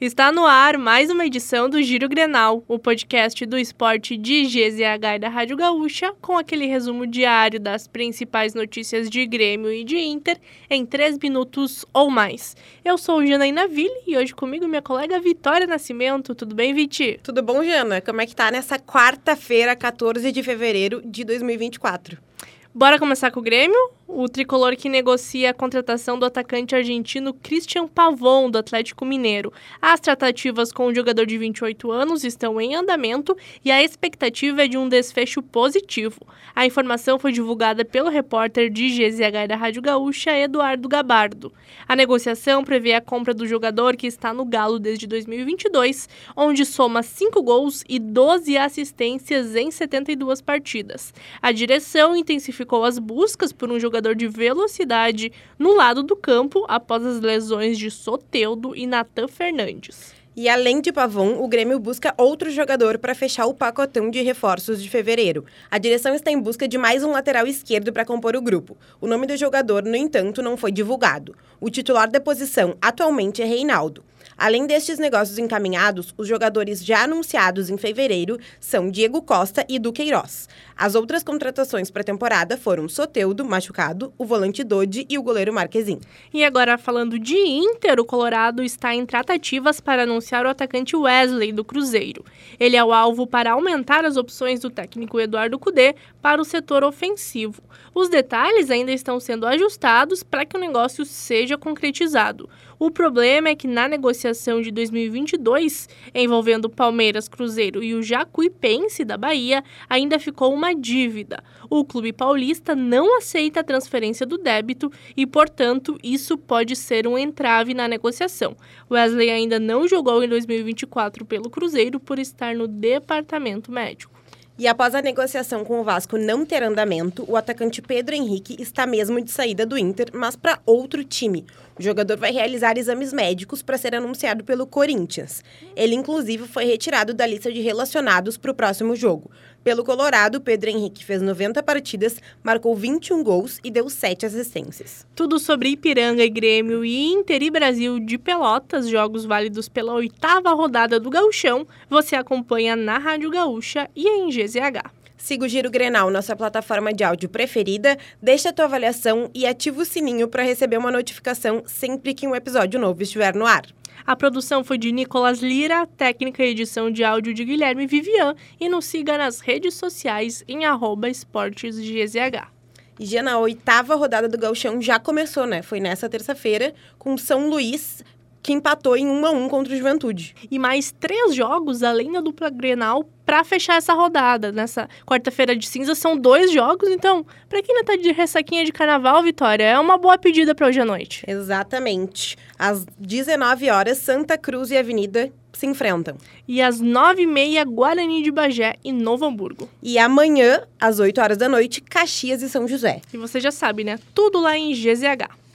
Está no ar mais uma edição do Giro Grenal, o podcast do esporte de GZH e da Rádio Gaúcha, com aquele resumo diário das principais notícias de Grêmio e de Inter em três minutos ou mais. Eu sou Janaína Ville e hoje comigo minha colega Vitória Nascimento. Tudo bem, Viti? Tudo bom, Jana? Como é que tá nessa quarta-feira, 14 de fevereiro de 2024? Bora começar com o Grêmio? O tricolor que negocia a contratação do atacante argentino Christian Pavon, do Atlético Mineiro. As tratativas com o jogador de 28 anos estão em andamento e a expectativa é de um desfecho positivo. A informação foi divulgada pelo repórter de GZH da Rádio Gaúcha, Eduardo Gabardo. A negociação prevê a compra do jogador que está no Galo desde 2022, onde soma 5 gols e 12 assistências em 72 partidas. A direção intensificou as buscas por um jogador jogador de velocidade no lado do campo após as lesões de Soteudo e Natan Fernandes. E além de Pavon, o Grêmio busca outro jogador para fechar o pacotão de reforços de fevereiro. A direção está em busca de mais um lateral esquerdo para compor o grupo. O nome do jogador, no entanto, não foi divulgado. O titular da posição atualmente é Reinaldo. Além destes negócios encaminhados, os jogadores já anunciados em fevereiro são Diego Costa e Duqueiroz. As outras contratações para a temporada foram Soteudo, machucado, o volante Dodi e o goleiro Marquezin. E agora, falando de Inter, o Colorado está em tratativas para anunciar o atacante Wesley, do Cruzeiro. Ele é o alvo para aumentar as opções do técnico Eduardo Cudê para o setor ofensivo. Os detalhes ainda estão sendo ajustados para que o negócio seja concretizado. O problema é que na negociação de 2022, envolvendo Palmeiras, Cruzeiro e o Jacuipense da Bahia, ainda ficou uma dívida. O clube paulista não aceita a transferência do débito e, portanto, isso pode ser um entrave na negociação. Wesley ainda não jogou em 2024 pelo Cruzeiro por estar no departamento médico. E após a negociação com o Vasco não ter andamento, o atacante Pedro Henrique está mesmo de saída do Inter, mas para outro time. O jogador vai realizar exames médicos para ser anunciado pelo Corinthians. Ele, inclusive, foi retirado da lista de relacionados para o próximo jogo. Pelo Colorado, Pedro Henrique fez 90 partidas, marcou 21 gols e deu 7 assistências. Tudo sobre Ipiranga e Grêmio e Inter e Brasil de Pelotas, jogos válidos pela oitava rodada do Gauchão, você acompanha na Rádio Gaúcha e em GZH. Siga o Giro Grenal, nossa plataforma de áudio preferida, deixa a tua avaliação e ativa o sininho para receber uma notificação sempre que um episódio novo estiver no ar. A produção foi de Nicolas Lira, técnica e edição de áudio de Guilherme Vivian e nos siga nas redes sociais em esportesgzh. E já na oitava rodada do Galchão já começou, né? Foi nessa terça-feira, com São Luís que empatou em 1 a 1 contra o Juventude. E mais três jogos além da dupla Grenal para fechar essa rodada. Nessa quarta-feira de cinza são dois jogos, então, para quem não tá de ressaquinha de carnaval, Vitória, é uma boa pedida para hoje à noite. Exatamente. Às 19 horas, Santa Cruz e Avenida se enfrentam. E às 9h30, Guarani de Bagé e Novo Hamburgo. E amanhã, às 8 horas da noite, Caxias e São José. E você já sabe, né? Tudo lá em GZH.